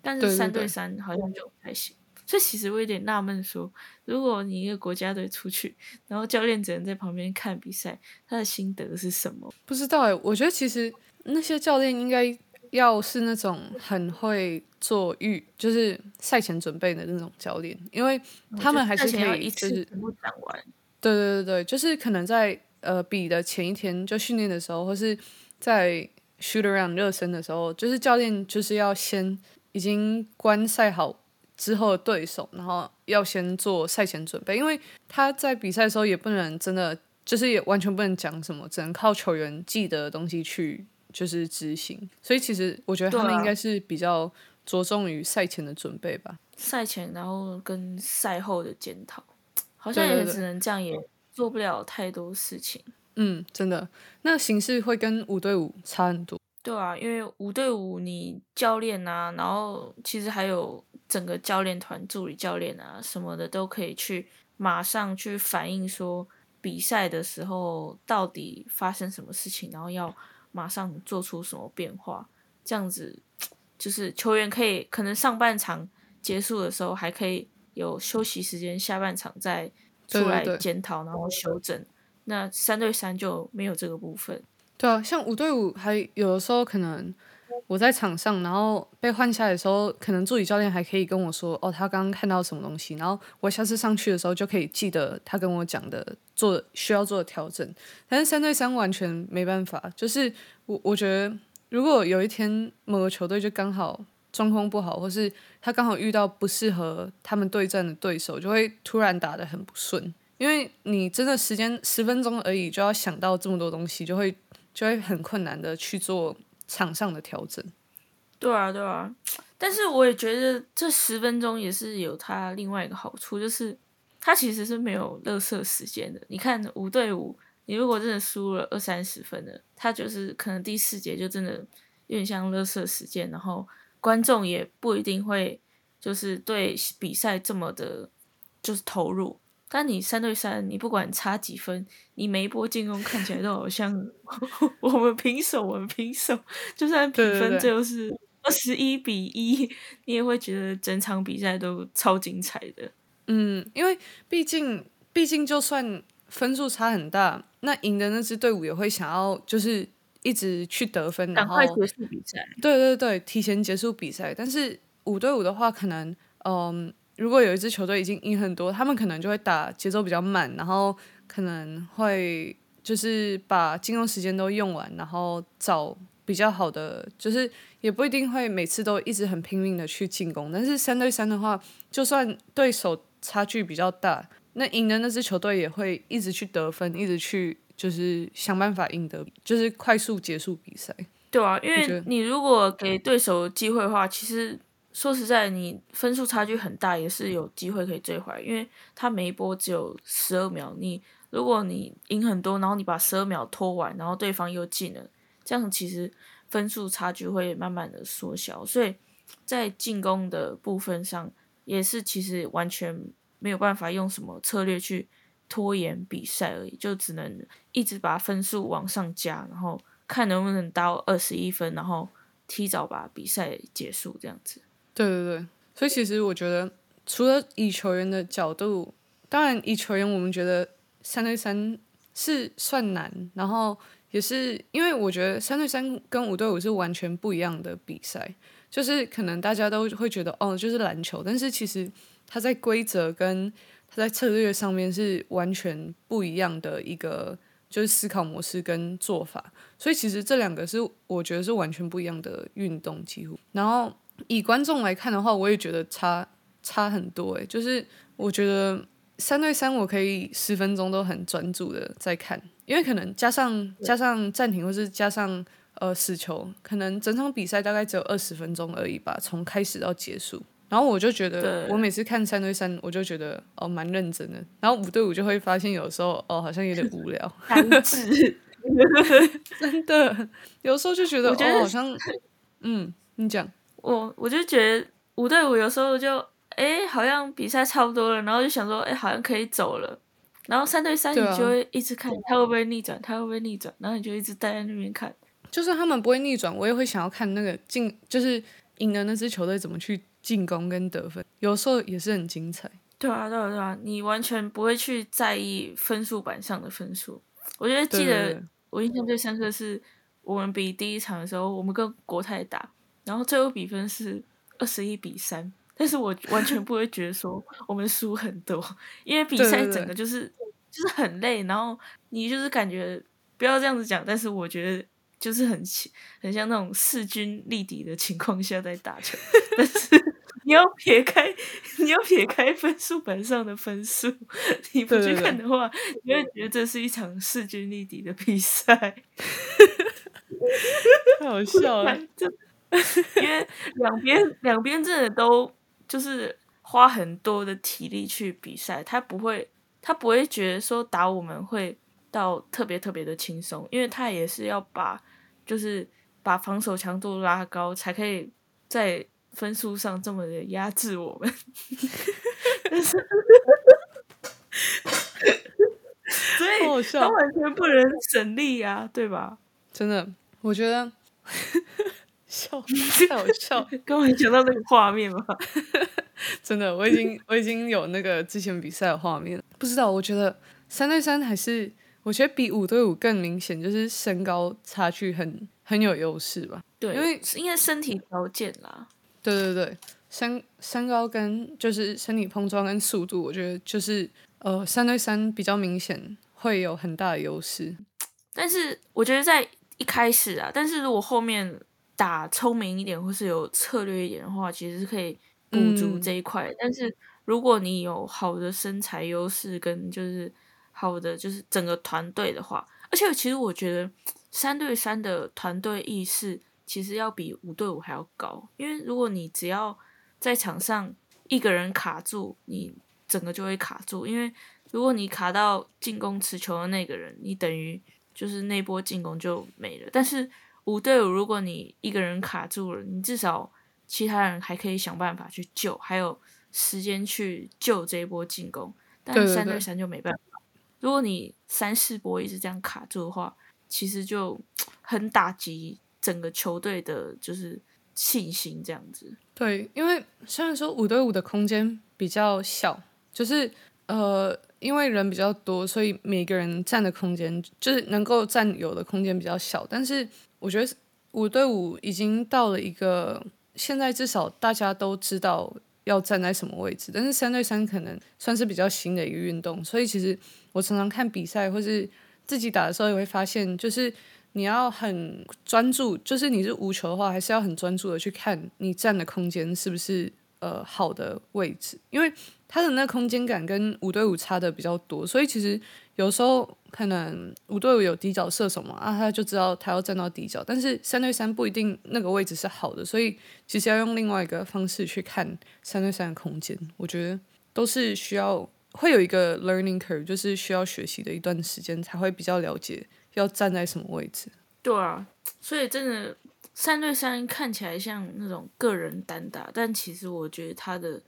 [SPEAKER 2] 但是三对三好像就不太行。所以其实我有点纳闷，说如果你一个国家队出去，然后教练只能在旁边看比赛，他的心得是什么？
[SPEAKER 1] 不知道哎，我觉得其实那些教练应该要是那种很会做预，就是赛前准备的那种教练，因为他们还是可以
[SPEAKER 2] 一直全部讲完。
[SPEAKER 1] 对对对对，就是可能在呃比的前一天就训练的时候，或是在 shoot around 热身的时候，就是教练就是要先已经观赛好之后的对手，然后要先做赛前准备，因为他在比赛的时候也不能真的就是也完全不能讲什么，只能靠球员记得的东西去就是执行。所以其实我觉得他们应该是比较着重于赛前的准备吧，
[SPEAKER 2] 赛前然后跟赛后的检讨。好像也只能这样，也做不了太多事情。
[SPEAKER 1] 嗯，真的，那形式会跟五对五差很多。
[SPEAKER 2] 对啊，因为五对五，你教练啊，然后其实还有整个教练团、助理教练啊什么的，都可以去马上去反映说比赛的时候到底发生什么事情，然后要马上做出什么变化。这样子就是球员可以可能上半场结束的时候还可以。有休息时间，下半场再出来检讨，然后修正。那三对三就没有这个部分。
[SPEAKER 1] 对啊，像五对五，还有的时候可能我在场上，然后被换下来的时候，可能助理教练还可以跟我说，哦，他刚刚看到什么东西，然后我下次上去的时候就可以记得他跟我讲的做需要做的调整。但是三对三完全没办法，就是我我觉得，如果有一天某个球队就刚好状况不好，或是他刚好遇到不适合他们对战的对手，就会突然打得很不顺，因为你真的时间十分钟而已，就要想到这么多东西，就会。就会很困难的去做场上的调整。
[SPEAKER 2] 对啊，对啊，但是我也觉得这十分钟也是有它另外一个好处，就是它其实是没有乐色时间的。你看五对五，你如果真的输了二三十分的，它就是可能第四节就真的有点像乐色时间，然后观众也不一定会就是对比赛这么的，就是投入。但你三对三，你不管差几分，你每一波进攻看起来都好像 我们平手，我们平手，就算比分最后是二十一比一，你也会觉得整场比赛都超精彩的。
[SPEAKER 1] 嗯，因为毕竟，毕竟就算分数差很大，那赢的那支队伍也会想要就是一直去得分，然后
[SPEAKER 2] 结束比赛。
[SPEAKER 1] 对对对，提前结束比赛。但是五对五的话，可能嗯。如果有一支球队已经赢很多，他们可能就会打节奏比较慢，然后可能会就是把进攻时间都用完，然后找比较好的，就是也不一定会每次都一直很拼命的去进攻。但是三对三的话，就算对手差距比较大，那赢的那支球队也会一直去得分，一直去就是想办法赢得，就是快速结束比赛。
[SPEAKER 2] 对啊，因为你如果给对手机会的话，其实。说实在，你分数差距很大，也是有机会可以追回来，因为他每一波只有十二秒。你如果你赢很多，然后你把十二秒拖完，然后对方又进了，这样其实分数差距会慢慢的缩小。所以在进攻的部分上，也是其实完全没有办法用什么策略去拖延比赛而已，就只能一直把分数往上加，然后看能不能到二十一分，然后提早把比赛结束这样子。
[SPEAKER 1] 对对对，所以其实我觉得，除了以球员的角度，当然以球员，我们觉得三对三是算难，然后也是因为我觉得三对三跟五对五是完全不一样的比赛，就是可能大家都会觉得哦，就是篮球，但是其实它在规则跟它在策略上面是完全不一样的一个就是思考模式跟做法，所以其实这两个是我觉得是完全不一样的运动，几乎，然后。以观众来看的话，我也觉得差差很多诶。就是我觉得三对三，我可以十分钟都很专注的在看，因为可能加上加上暂停，或是加上呃死球，可能整场比赛大概只有二十分钟而已吧，从开始到结束。然后我就觉得，我每次看三对三，我就觉得哦蛮认真的。然后五对五就会发现有时候哦好像有点无聊 真的有时候就觉得哦好像嗯，你讲。
[SPEAKER 2] 我我就觉得五对五有时候就哎，好像比赛差不多了，然后就想说哎，好像可以走了。然后三对三你就会一直看他会不会逆转，他会不会逆转，然后你就一直待在那边看。
[SPEAKER 1] 就算他们不会逆转，我也会想要看那个进，就是赢的那支球队怎么去进攻跟得分，有时候也是很精彩。
[SPEAKER 2] 对啊，对啊，对啊，你完全不会去在意分数板上的分数。我觉得记得我印象最深刻是我们比第一场的时候，我们跟国泰打。然后最后比分是二十一比三，但是我完全不会觉得说我们输很多，因为比赛整个就是就是很累，然后你就是感觉不要这样子讲，但是我觉得就是很很像那种势均力敌的情况下在打球，但是你要撇开你要撇开分数本上的分数，你不去看的话，你会觉得这是一场势均力敌的比赛，
[SPEAKER 1] 太 好笑 了。
[SPEAKER 2] 因为两边两边真的都就是花很多的体力去比赛，他不会他不会觉得说打我们会到特别特别的轻松，因为他也是要把就是把防守强度拉高，才可以在分数上这么的压制我们。所以他完全不能省力啊，对吧？
[SPEAKER 1] 真的，我觉得。笑，太好笑！
[SPEAKER 2] 刚刚讲到那个画面吗？
[SPEAKER 1] 真的，我已经我已经有那个之前比赛的画面。不知道，我觉得三对三还是我觉得比五对五更明显，就是身高差距很很有优势吧。
[SPEAKER 2] 对，
[SPEAKER 1] 因为
[SPEAKER 2] 因为身体条件啦。
[SPEAKER 1] 对对对，身身高跟就是身体碰撞跟速度，我觉得就是呃三对三比较明显会有很大的优势。
[SPEAKER 2] 但是我觉得在一开始啊，但是如果后面打聪明一点或是有策略一点的话，其实是可以补足这一块。但是如果你有好的身材优势跟就是好的就是整个团队的话，而且其实我觉得三对三的团队意识其实要比五对五还要高，因为如果你只要在场上一个人卡住，你整个就会卡住。因为如果你卡到进攻持球的那个人，你等于就是那波进攻就没了。但是五对五，如果你一个人卡住了，你至少其他人还可以想办法去救，还有时间去救这一波进攻。但三对三就没办法。如果你三四波一直这样卡住的话，其实就 很打击整个球队的，就是信心这样子。
[SPEAKER 1] 对，因为虽然说五对五的空间比较小，就是呃，因为人比较多，所以每个人占的空间就是能够占有的空间比较小。但是我觉得五对五已经到了一个现在至少大家都知道要站在什么位置，但是三对三可能算是比较新的一个运动，所以其实。我常常看比赛，或是自己打的时候，也会发现，就是你要很专注，就是你是无球的话，还是要很专注的去看你站的空间是不是呃好的位置，因为它的那空间感跟五对五差的比较多，所以其实有时候可能五对五有底角射手嘛，啊，他就知道他要站到底角，但是三对三不一定那个位置是好的，所以其实要用另外一个方式去看三对三的空间，我觉得都是需要。会有一个 learning curve，就是需要学习的一段时间，才会比较了解要站在什么位置。
[SPEAKER 2] 对啊，所以真的三对三看起来像那种个人单打，但其实我觉得他的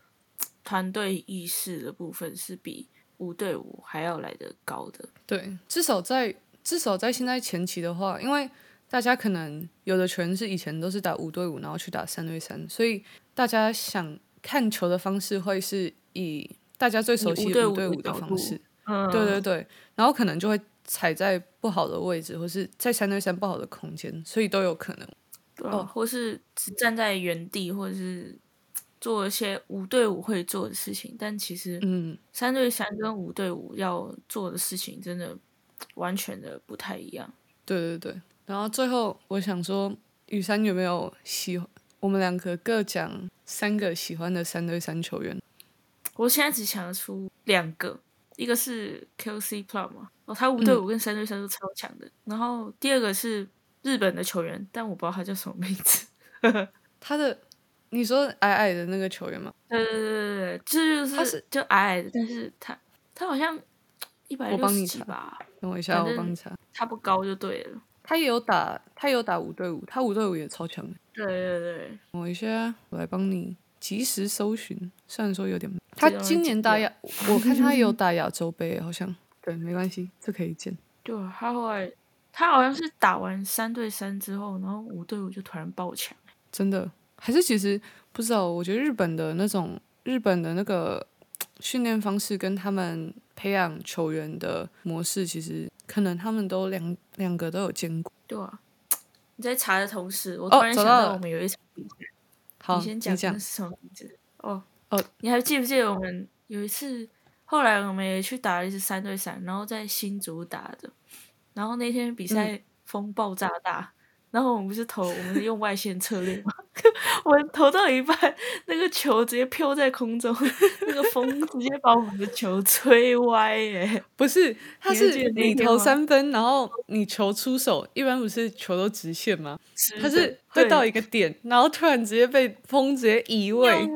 [SPEAKER 2] 团队意识的部分是比五对五还要来的高的。
[SPEAKER 1] 对，至少在至少在现在前期的话，因为大家可能有的球员是以前都是打五对五，然后去打三对三，所以大家想看球的方式会是以。大家最熟悉的五对五的方式，嗯对对对，然后可能就会踩在不好的位置，或是在三对三不好的空间，所以都有可能。
[SPEAKER 2] 哦，或是只站在原地，或者是做一些五对五会做的事情，但其实，嗯，三对三跟五对五要做的事情，真的完全的不太一样。
[SPEAKER 1] 对对对，然后最后我想说，雨山有没有喜？我们两个各讲三个喜欢的三对三球员。
[SPEAKER 2] 我现在只想得出两个，一个是 Q C Plum 嘛，哦，他五对五跟三对三都超强的。然后第二个是日本的球员，但我不知道他叫什么名字。
[SPEAKER 1] 他的，你说矮矮的那个球员吗？
[SPEAKER 2] 对对对对对，这就是他是就矮矮的，但是他他好像一百六十几吧。
[SPEAKER 1] 等我一下，我帮你查。
[SPEAKER 2] 他不高就对了。
[SPEAKER 1] 他也有打，他有打五对五，他五对五也超强。
[SPEAKER 2] 对对对。
[SPEAKER 1] 等我一下，我来帮你。及时搜寻，虽然说有点，他今年打亚，我看他有 打亚洲杯，好像对，没关系，这可以见。
[SPEAKER 2] 对，他后来他好像是打完三对三之后，然后五对五就突然爆强，
[SPEAKER 1] 真的，还是其实不知道。我觉得日本的那种日本的那个训练方式跟他们培养球员的模式，其实可能他们都两两个都有兼顾。
[SPEAKER 2] 对啊，你在查的同时，我突然想到我们有一场比赛。
[SPEAKER 1] 你
[SPEAKER 2] 先讲是什么名字？哦哦，你还记不记得我们有一次，后来我们也去打了一次三对三，然后在新竹打的，然后那天比赛风爆炸大。然后我们不是投，我们是用外线策略嘛？我投到一半，那个球直接飘在空中，那个风直接把我们的球吹歪耶！
[SPEAKER 1] 不是，他是你投三分，然后你球出手，一般不是球都直线吗？他是会到一个点，然后突然直接被风直接移位。
[SPEAKER 2] 对，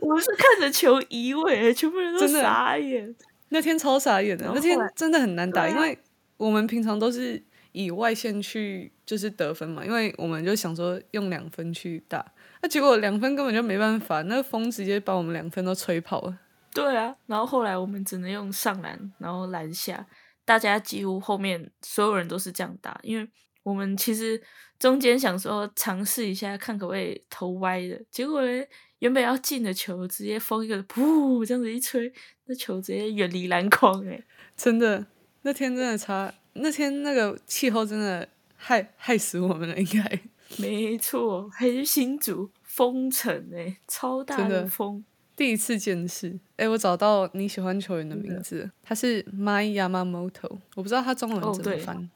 [SPEAKER 2] 我们是看着球移位，全部人都傻眼。
[SPEAKER 1] 那天超傻眼的，那天真的很难打，因为我们平常都是。以外线去就是得分嘛，因为我们就想说用两分去打，那结果两分根本就没办法，那个风直接把我们两分都吹跑了。
[SPEAKER 2] 对啊，然后后来我们只能用上篮，然后篮下，大家几乎后面所有人都是这样打，因为我们其实中间想说尝试一下看可不可以投歪的，结果呢，原本要进的球，直接风一个噗这样子一吹，那球直接远离篮筐，哎，
[SPEAKER 1] 真的。那天真的差，那天那个气候真的害害死我们了，应该。
[SPEAKER 2] 没错，还是新竹风城哎，超大
[SPEAKER 1] 真的
[SPEAKER 2] 风。
[SPEAKER 1] 第一次见识，哎，我找到你喜欢球员的名字，他是 My Yamamoto，我不知道他中文怎么翻。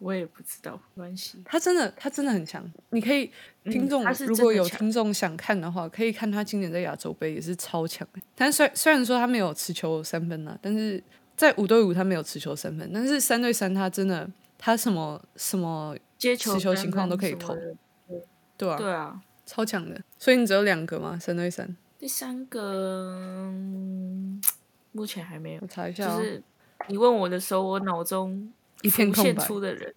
[SPEAKER 2] 我也不知道，没关系。
[SPEAKER 1] 他真的，他真的很强。你可以听众、
[SPEAKER 2] 嗯
[SPEAKER 1] 如果有听众想看的话，可以看他今年在亚洲杯也是超强。但虽虽然说他没有持球三分啊，但是在五对五他没有持球三分，但是三对三他真的他什么什么
[SPEAKER 2] 接球三
[SPEAKER 1] 持球情况都可以投对啊，
[SPEAKER 2] 对啊，
[SPEAKER 1] 超强的。所以你只有两个吗？三对三？
[SPEAKER 2] 第三个嗯目前还没有
[SPEAKER 1] 我，查一下、哦，
[SPEAKER 2] 就是你问我的时候，我脑中
[SPEAKER 1] 一片
[SPEAKER 2] 浮现
[SPEAKER 1] 空白。
[SPEAKER 2] 出的人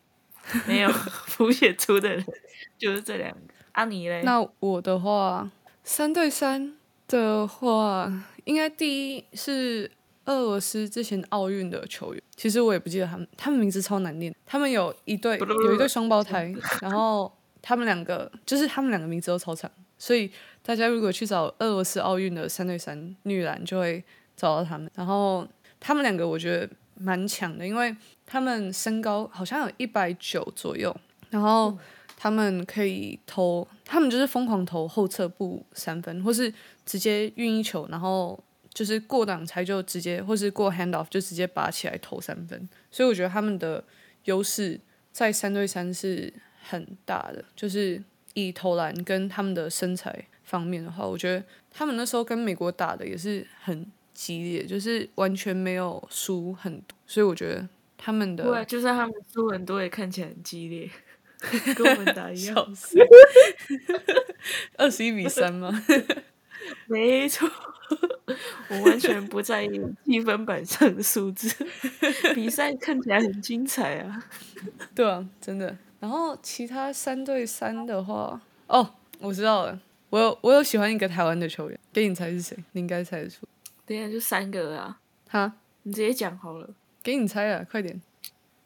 [SPEAKER 2] 没有 浮现出的人就是这两个。啊，你嘞？
[SPEAKER 1] 那我的话，三对三的话，应该第一是俄罗斯之前奥运的球员，其实我也不记得他们，他们名字超难念。他们有一对有一对双胞胎，然后他们两个就是他们两个名字都超长，所以大家如果去找俄罗斯奥运的三对三女篮，就会找到他们。然后他们两个我觉得蛮强的，因为他们身高好像有一百九左右，然后他们可以投，他们就是疯狂投后撤步三分，或是直接运一球，然后就是过挡拆就直接，或是过 hand off 就直接拔起来投三分。所以我觉得他们的优势在三对三是很大的，就是以投篮跟他们的身材方面的话，我觉得他们那时候跟美国打的也是很激烈，就是完全没有输很多，所以我觉得他们的
[SPEAKER 2] 对，就算他们输很多，也看起来很激烈，跟我们打一样。
[SPEAKER 1] 二十一比三吗？
[SPEAKER 2] 没错，我完全不在意 积分板上的数字，比赛看起来很精彩啊。
[SPEAKER 1] 对啊，真的。然后其他三对三的话，哦，我知道了，我有我有喜欢一个台湾的球员，给你猜是谁？你应该猜得出。
[SPEAKER 2] 等一下就三个啊，
[SPEAKER 1] 哈，
[SPEAKER 2] 你直接讲好了。
[SPEAKER 1] 给你猜啊，快点！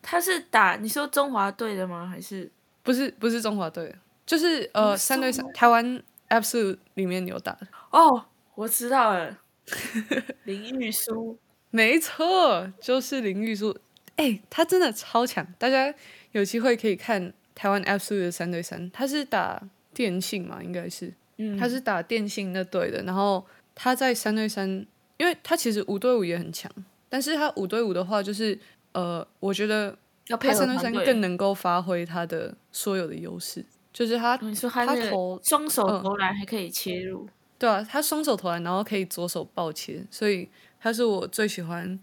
[SPEAKER 2] 他是打你说中华队的吗？还是
[SPEAKER 1] 不是不是中华队，就是呃
[SPEAKER 2] 哦
[SPEAKER 1] 三对三，台湾 Absolute 里面有打的，
[SPEAKER 2] 哦，我知道了，林玉书。
[SPEAKER 1] 没错，就是林玉书。哎、他真的超强，大家有机会可以看台湾 Absolute 的三对三，他是打电信嘛，应该是。
[SPEAKER 2] 嗯，
[SPEAKER 1] 他是打电信那队的，然后他在三对三，因为他其实五对五也很强，但是他五对五的话，就是呃，我觉得
[SPEAKER 2] 要配
[SPEAKER 1] 三对。三更能够发挥他的所有的优势，就是他
[SPEAKER 2] 哦你说他
[SPEAKER 1] 投
[SPEAKER 2] 双手
[SPEAKER 1] 嗯
[SPEAKER 2] 投篮还可以切入，
[SPEAKER 1] 对啊，他双手投篮，然后可以左手抱切，所以他是我最喜欢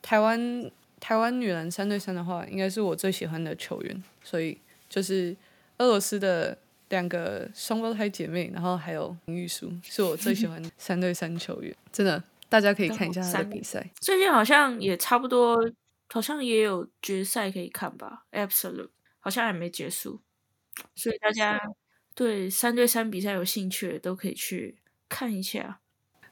[SPEAKER 1] 台湾台湾女篮三对三的话，应该是我最喜欢的球员，所以就是俄罗斯的两个双胞胎姐妹，然后还有林玉书，是我最喜欢的 三对三球员，真的，大家可以看一下他的比赛。
[SPEAKER 2] 最近好像也差不多，好像也有决赛可以看吧？Absolute 好像还没结束，所以大家对三对三比赛有兴趣的都可以去看一下。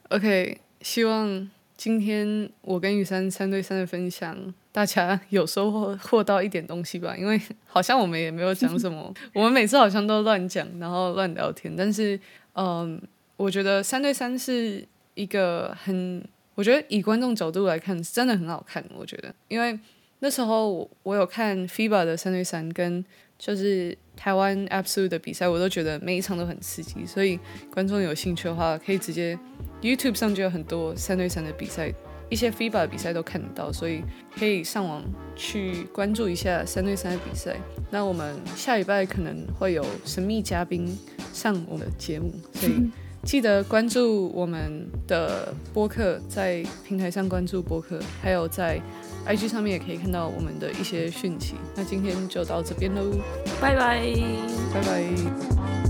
[SPEAKER 1] OK，希望今天我跟雨珊三对三的分享，大家有收获获到一点东西吧。因为 好像我们也没有讲什么，我们每次好像都乱讲，然后乱聊天。但是，嗯，我觉得三对三是一个很，我觉得以观众角度来看，是真的很好看。我觉得，因为那时候我我有看 FIBA 的三对三跟就是台湾 Absolute 的比赛，我都觉得每一场都很刺激，所以观众有兴趣的话，可以直接 YouTube 上就有很多三对三的比赛，一些 FIBA 的比赛都看得到，所以可以上网去关注一下三对三的比赛。那我们下礼拜可能会有神秘嘉宾上我们的节目，所以记得关注我们的播客，在平台上关注播客，还有在 IG 上面也可以看到我们的一些讯息。那今天就到这边喽，
[SPEAKER 2] 拜拜。
[SPEAKER 1] 拜拜。